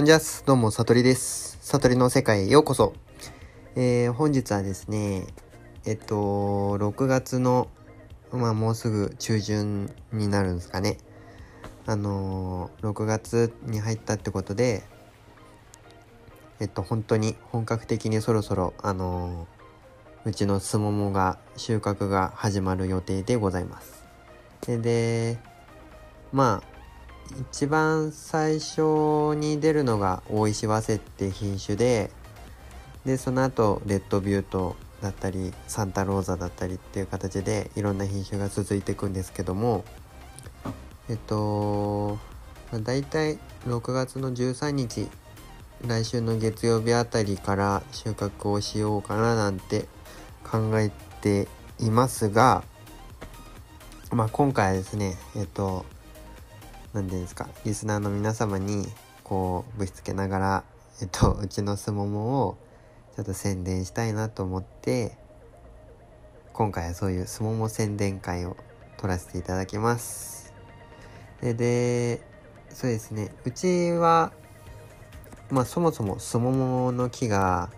こんにちは、どうも、さとりです。さとりの世界へようこそ。えー、本日はですね、えっと、6月の、まあ、もうすぐ中旬になるんですかね。あのー、6月に入ったってことで、えっと、本当に本格的にそろそろ、あのー、うちのすももが、収穫が始まる予定でございます。で、でまあ、一番最初に出るのが大石早生って品種ででその後レッドビュートだったりサンタローザだったりっていう形でいろんな品種が続いていくんですけどもえっとだいたい6月の13日来週の月曜日あたりから収穫をしようかななんて考えていますがまあ今回はですねえっと何て言うんですかリスナーの皆様にこうぶしつけながらえっと うちのすももをちょっと宣伝したいなと思って今回はそういうすもも宣伝会を取らせていただきます。ででそうですね。うちはまあそもそもすももの木が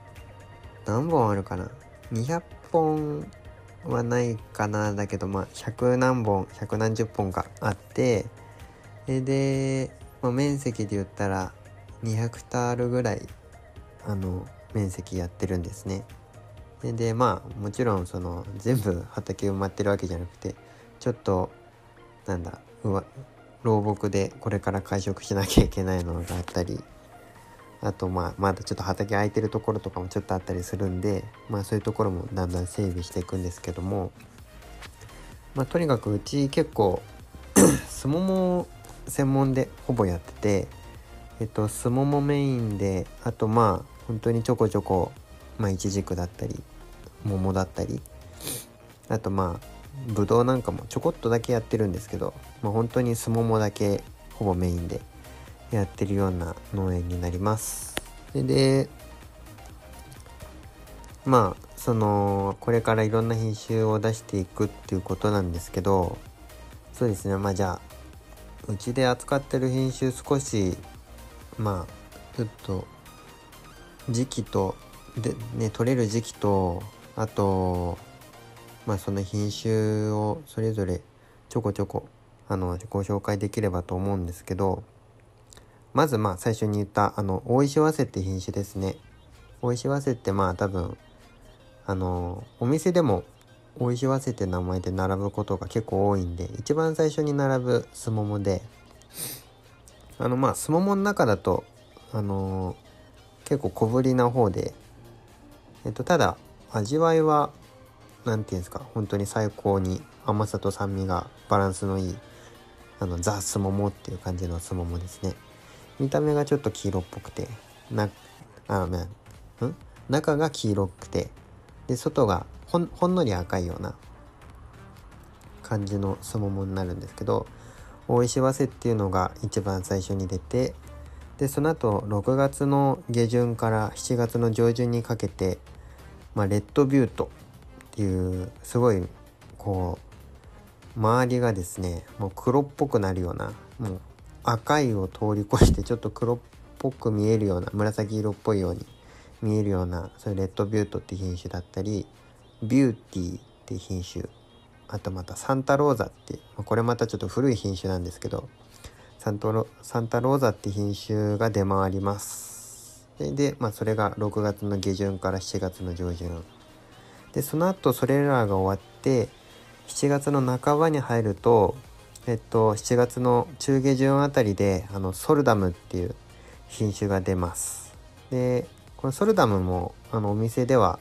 何本あるかな。200本はないかな。だけどまあ100何本100何十本かあってで、まあ、面積で言ったら2ヘクタールぐらいあの面積やってるんですね。でまあもちろんその全部畑埋まってるわけじゃなくてちょっとなんだうわ老木でこれから会食しなきゃいけないのがあったりあとまあまだちょっと畑空いてるところとかもちょっとあったりするんでまあそういうところもだんだん整備していくんですけどもまあとにかくうち結構すもも専門でほぼやっててえっとすももメインであとまあ本当にちょこちょこまあいちじくだったり桃だったりあとまあぶどうなんかもちょこっとだけやってるんですけど、まあ、本当にすももだけほぼメインでやってるような農園になります。ででまあそのこれからいろんな品種を出していくっていうことなんですけどそうですね。まあじゃあうちで扱ってる品種少しまあちょっと時期とでね取れる時期とあとまあその品種をそれぞれちょこちょこあのご紹介できればと思うんですけどまずまあ最初に言ったあの大石早生って品種ですね。大石早生ってまあ多分あのお店でも大石早生って名前で並ぶことが結構多いんで一番最初に並ぶすももであのまあすももの中だとあのー、結構小ぶりな方でえっとただ味わいは何て言うんですか本当に最高に甘さと酸味がバランスのいいあのザ・すももっていう感じのすももですね。見た目がちょっと黄色っぽくてなあねん？中が黄色くてで外がほんほんのり赤いような感じのすももになるんですけど大石早生っていうのが一番最初に出てでその後6月の下旬から7月の上旬にかけて、まあ、レッドビュートっていうすごいこう周りがですねもう黒っぽくなるようなもう赤いを通り越してちょっと黒っぽく見えるような紫色っぽいように見えるようなそういうレッドビュートって品種だったりビューティーって品種。あとまたサンタローザってこれまたちょっと古い品種なんですけどサントロサンタローザって品種が出回ります。でまあ、それが6月の下旬から7月の上旬。でその後それらが終わって7月の半ばに入るとえっと7月の中下旬あたりであのソルダムっていう品種が出ます。でこのソルダムもあのお店では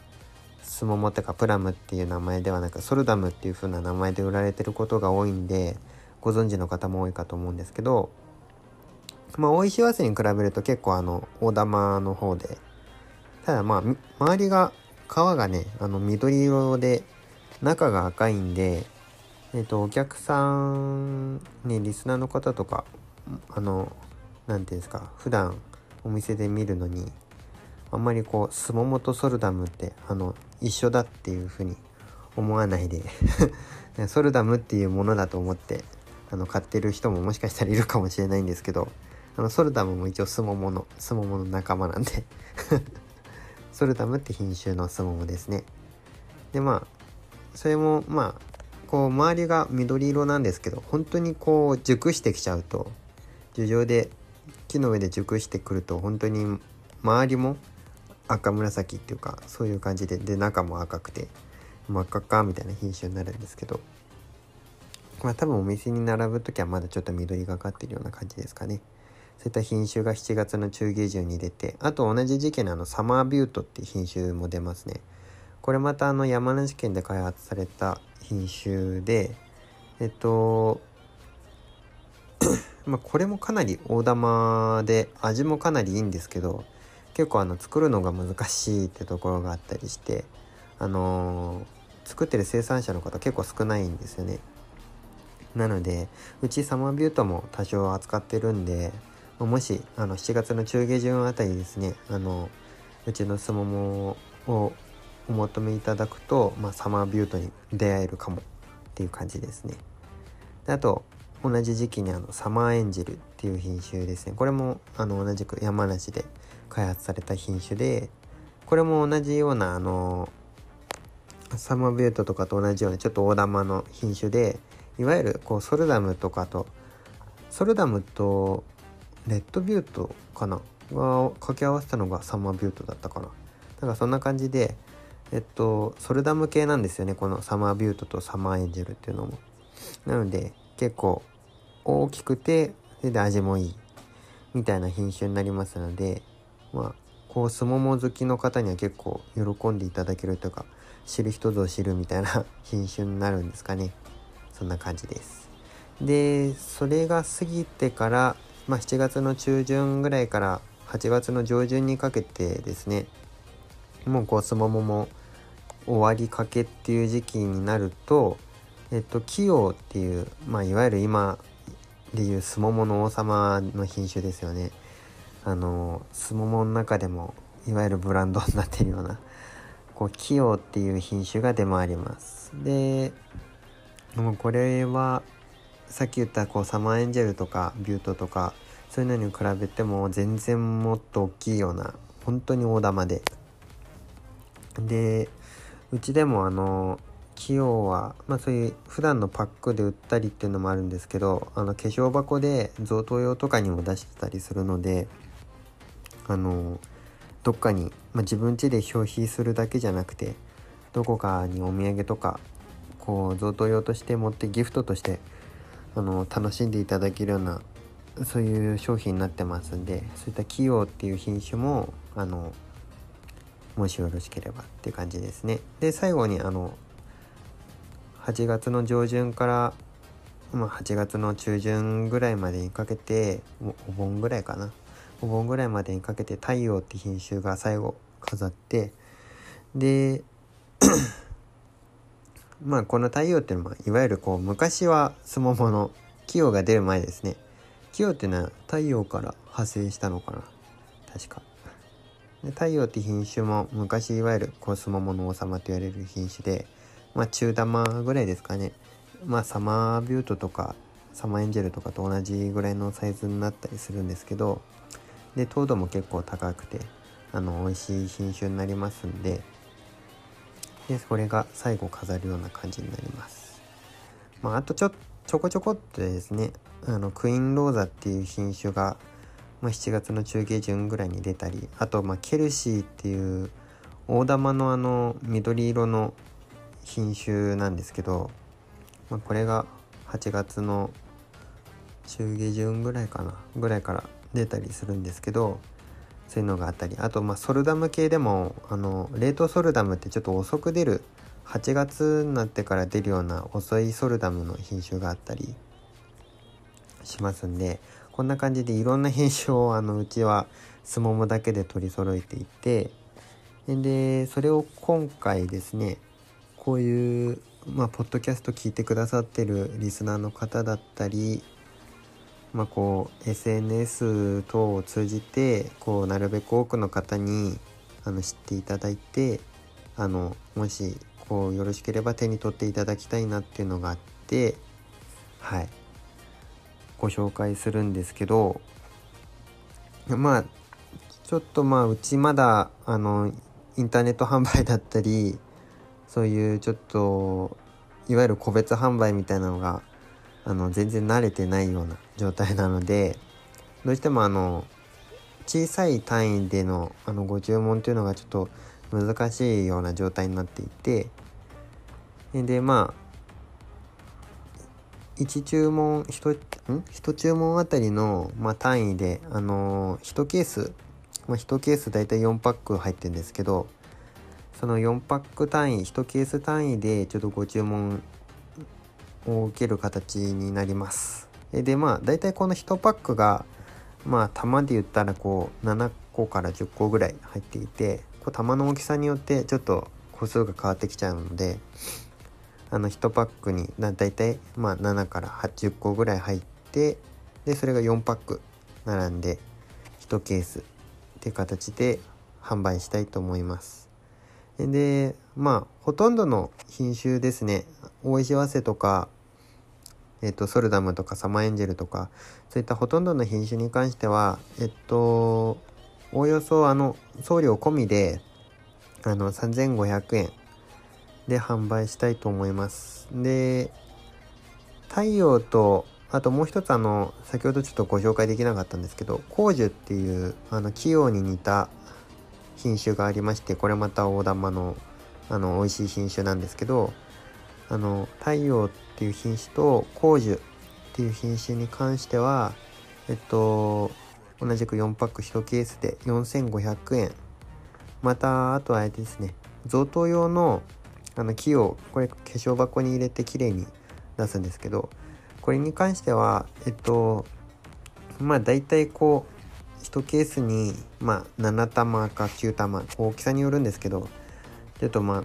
スモモとかプラムっていう名前ではなくソルダムっていう風な名前で売られてることが多いんでご存知の方も多いかと思うんですけどまあ大石早生に比べると結構あの大玉の方でただまあ周りが皮がねあの緑色で中が赤いんでえっ、とお客さんねリスナーの方とかあの何ていうんですか普段お店で見るのにあんまりこうスモモとソルダムってあの一緒だっていうふうに思わないで ソルダムっていうものだと思ってあの買ってる人ももしかしたらいるかもしれないんですけどあのソルダムも一応スモモのスモモの仲間なんで ソルダムって品種のスモモですね。でまあそれもまあこう周りが緑色なんですけど本当にこう熟してきちゃうと樹上で木の上で熟してくると本当に周りも赤紫っていうかそういう感じでで中も赤くて真っ赤かみたいな品種になるんですけどまあ多分お店に並ぶ時はまだちょっと緑がかってるような感じですかね。そういった品種が7月の中下旬に出てあと同じ時期のあのサマービュートっていう品種も出ますね。これまたあの山梨県で開発された品種でえっと まあこれもかなり大玉で味もかなりいいんですけど結構あの作るのが難しいってところがあったりしてあのー、作ってる生産者の方結構少ないんですよね。なのでうちサマービュートも多少扱ってるんでもしあの7月の中下旬あたりですねあのうちのスモモをお求めいただくと、まあ、サマービュートに出会えるかもっていう感じですね。であと同じ時期にあのサマーエンジェルっていう品種ですね。これもあの同じく山梨で開発された品種でこれも同じようなあのサマービュートとかと同じようなちょっと大玉の品種でいわゆるこうソルダムとかとソルダムとレッドビュートかな？が掛け合わせたのがサマービュートだったかな？だかそんな感じでえっとソルダム系なんですよねこのサマービュートとサマーエンジェルっていうのも。なので結構大きくてそれで味もいいみたいな品種になりますのでまあこうスモモ好きの方には結構喜んでいただけるというか知る人ぞ知るみたいな 品種になるんですかねそんな感じです。でそれが過ぎてからまあ、7月の中旬ぐらいから8月の上旬にかけてですねもうこうスモモも終わりかけっていう時期になるとえっと器用っていうまあいわゆる今でいうスモモの王様の品種ですよね。あのスモモの中でもいわゆるブランドになってるような こう器用っていう品種が出回ります。でもうこれはさっき言ったこうサマーエンジェルとかビュートとかそういうのに比べても全然もっと大きいような本当に大玉で。でうちでもあの器用は、まあ、そういう普段のパックで売ったりっていうのもあるんですけどあの化粧箱で贈答用とかにも出してたりするのであのどっかに、まあ、自分家で消費するだけじゃなくてどこかにお土産とかこう贈答用として持ってギフトとしてあの楽しんでいただけるようなそういう商品になってますんでそういった器用っていう品種もあのもしよろしければっていう感じですね。で最後にあの8月の上旬からまあ、8月の中旬ぐらいまでにかけてお盆ぐらいかな。お盆ぐらいまでにかけて太陽って品種が最後飾ってで まあこの太陽っていうのはいわゆるこう昔はスモモの器用が出る前ですね。器用っていうのは太陽から派生したのかな。確か。で太陽って品種も昔いわゆるこうスモモの王様と言われる品種でまあ中玉ぐらいですかね。まあサマービュートとかサマーエンジェルとかと同じぐらいのサイズになったりするんですけどで糖度も結構高くてあの美味しい品種になりますんででこれが最後飾るような感じになります。まあ、あとちょちょこちょこっとですねあのクイーンローザっていう品種が、まあ、7月の中下旬ぐらいに出たりあと、まあ、ケルシーっていう大玉のあの緑色の品種なんですけど、まあ、これが8月の中下旬ぐらいかなぐらいから出たりするんですけどそういうのがあったり。あとまあソルダム系でもあの冷凍ソルダムってちょっと遅く出る8月になってから出るような遅いソルダムの品種があったりしますんでこんな感じでいろんな品種をあのうちはスモモだけで取り揃えていてでそれを今回ですねこういうまあポッドキャスト聞いてくださってるリスナーの方だったりまあ、こう SNS 等を通じてこうなるべく多くの方にあの知っていただいてあのもしこうよろしければ手に取っていただきたいなっていうのがあってはい。ご紹介するんですけどまあちょっとまあうちまだあのインターネット販売だったりそういうちょっといわゆる個別販売みたいなのがあの全然慣れてないような状態なのでどうしてもあの小さい単位でのあのご注文というのがちょっと難しいような状態になっていてでまあ1注文 1, ん？1注文あたりの、まあ、単位であの、1ケース、まあ、1ケース大体4パック入ってるんですけどその4パック単位1ケース単位でちょっとご注文を受ける形になります。でまあ大体この1パックがまあ玉で言ったらこう7個から10個ぐらい入っていてこう玉の大きさによってちょっと個数が変わってきちゃうのであの1パックにだいたいまあ7から80個ぐらい入ってでそれが4パック並んで1ケースっていう形で販売したいと思います。でまあほとんどの品種ですね。大石早生とかえっと、ソルダムとかサマーエンジェルとかそういったほとんどの品種に関してはえっとおおよそあの送料込みであの3500円で販売したいと思います。で、太陽と、あともう一つあの、先ほどちょっとご紹介できなかったんですけど、光樹っていう、あの、器用に似た品種がありまして、これまた大玉の、あの、美味しい品種なんですけど、あの、太陽っていう品種と光樹っていう品種に関しては、えっと、同じく4パック1ケースで4500円。また、あとはあれですね、贈答用のあの木をこれ化粧箱に入れてきれいに出すんですけどこれに関してはえっとまあ大体こう1ケースにまあ7玉か9玉大きさによるんですけどちょっとまあ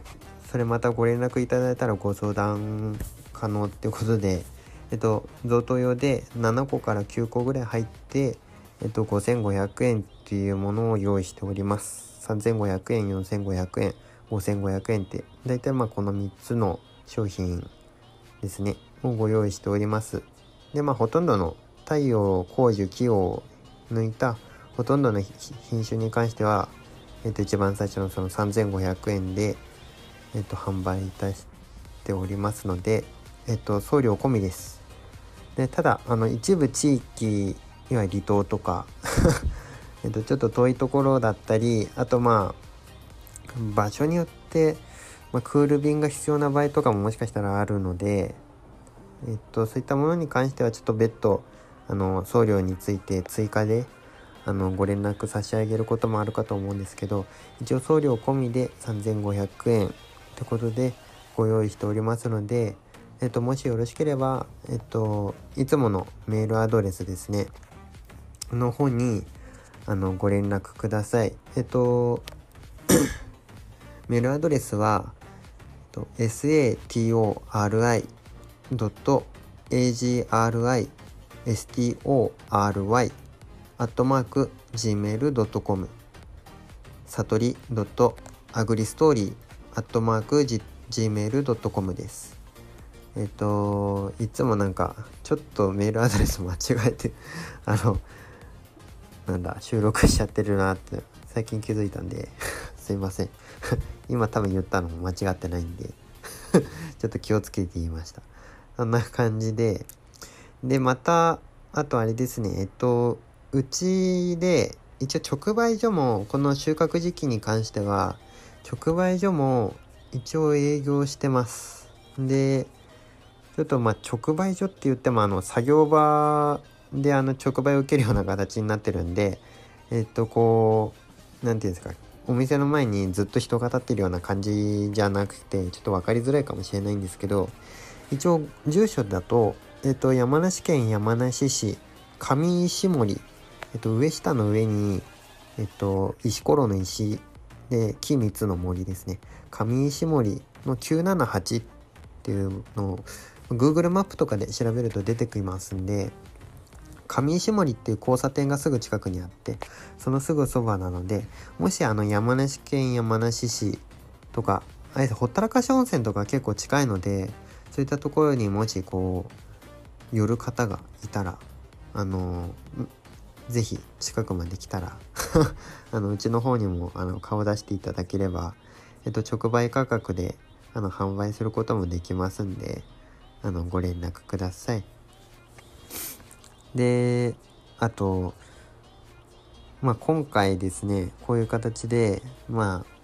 それまたご連絡いただいたらご相談可能ってことでえっと贈答用で7個から9個ぐらい入ってえっと5500円っていうものを用意しております。3500円4500円5500円って大体まあこの3つの商品ですね。をご用意しております。でまあほとんどの太陽工樹木を抜いたほとんどの品種に関しては、えっと、一番最初のその3500円で、っと、販売いたしておりますので、えっと、送料込みです。でただあの一部地域には離島とか えっと、ちょっと遠いところだったりあとまあ場所によって、まあ、クール便が必要な場合とかももしかしたらあるので、えっと、そういったものに関してはちょっと別途あの送料について追加であのご連絡差し上げることもあるかと思うんですけど一応送料込みで3500円ってことでご用意しておりますので、えっと、もしよろしければ、えっと、いつものメールアドレスですねの方にあのご連絡ください。えっと メールアドレスはえっと satori.agristory アットマーク gmail.com さとり .agristory アットマーク gmail.com です。えっといつもなんかちょっとメールアドレス間違えて あのなんだ収録しちゃってるなって最近気づいたんで すいません。今多分言ったのも間違ってないんでちょっと気をつけて言いました。そんな感じででまたあとあれですねえっとうちで一応直売所もこの収穫時期に関しては直売所も一応営業してます。でちょっとまあ直売所って言ってもあの作業場であの直売を受けるような形になってるんでえっとこう何て言うんですかお店の前にずっと人が立ってるような感じじゃなくてちょっと分かりづらいかもしれないんですけど一応住所だと、えっと、山梨県山梨市上石森、えっと、上下の上に、えっと、石ころの石で木3つの森ですね。上石森の978っていうのを Google マップとかで調べると出てきますんで上石森っていう交差点がすぐ近くにあってそのすぐそばなのでもしあの山梨県山梨市とかあえてほったらかし温泉とか結構近いのでそういったところにもしこう寄る方がいたらあの是是非近くまで来たら あのうちの方にもあの顔出していただければ、えっと、直売価格であの販売することもできますんであのご連絡ください。であとまあ今回ですねこういう形でまあ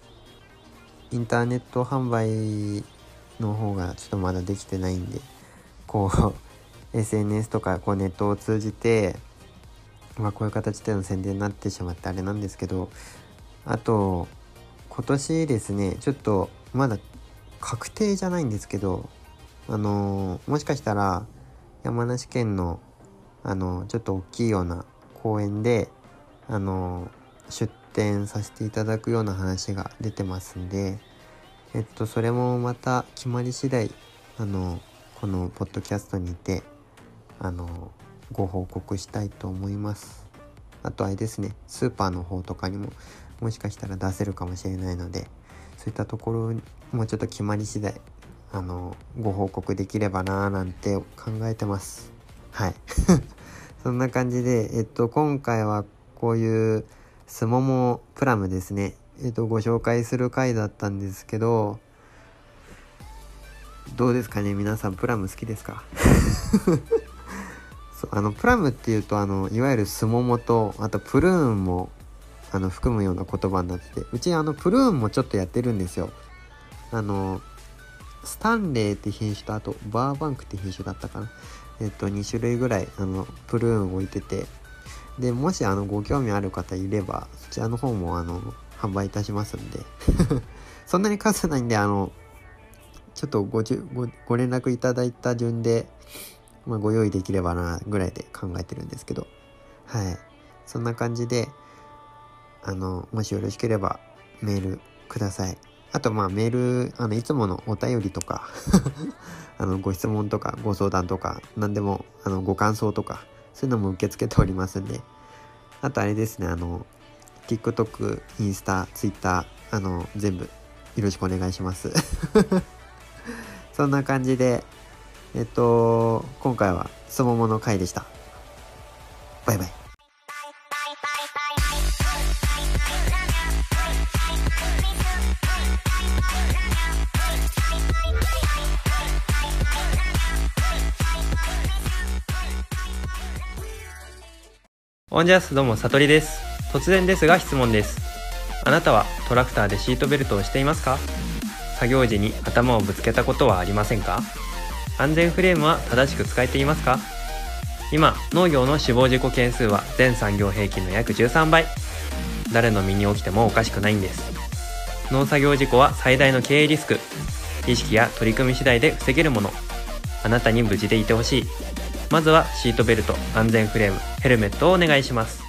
インターネット販売の方がちょっとまだできてないんでこう SNS とかこうネットを通じてまあこういう形での宣伝になってしまってあれなんですけどあと今年ですねちょっとまだ確定じゃないんですけどあの、もしかしたら山梨県のあの、ちょっと大きいような公園であの、出店させていただくような話が出てますんでえっとそれもまた決まり次第あのこのポッドキャストにてあのご報告したいと思います。あとあれですねスーパーの方とかにももしかしたら出せるかもしれないのでそういったところもうちょっと決まり次第あのご報告できればなーなんて考えてます。はい。そんな感じでえっと今回はこういうすももプラムですね。えっとご紹介する回だったんですけどどうですかね皆さんプラム好きですか？あのプラムっていうとあのいわゆるすももとあとプルーンもあの含むような言葉になっててうちあのプルーンもちょっとやってるんですよ。あのスタンレーって品種とあとバーバンクって品種だったかな。えっと2種類ぐらいあのプルーン置いててでもしあのご興味ある方いればそちらの方もあの販売いたしますんで。そんなに数ないんであのちょっとごじごご連絡いただいた順でまあ、ご用意できればなぐらいで考えてるんですけど。はい。そんな感じであのもしよろしければメールください。あとまあメールあのいつものお便りとか あのご質問とかご相談とか何でもあのご感想とかそういうのも受け付けておりますんで。あとあれですねあの TikTok インスタ Twitter あの全部よろしくお願いします。そんな感じでえっと、今回はそももの回でした。バイバイ。オンジャスどうも、さとりです。突然ですが質問です。あなたはトラクターでシートベルトをしていますか？作業時に頭をぶつけたことはありませんか？安全フレームは正しく使えていますか？今農業の死亡事故件数は全産業平均の約13倍。誰の身に起きてもおかしくないんです。農作業事故は最大の経営リスク。意識や取り組み次第で防げるもの。あなたに無事でいてほしい。まずはシートベルト安全フレームヘルメットをお願いします。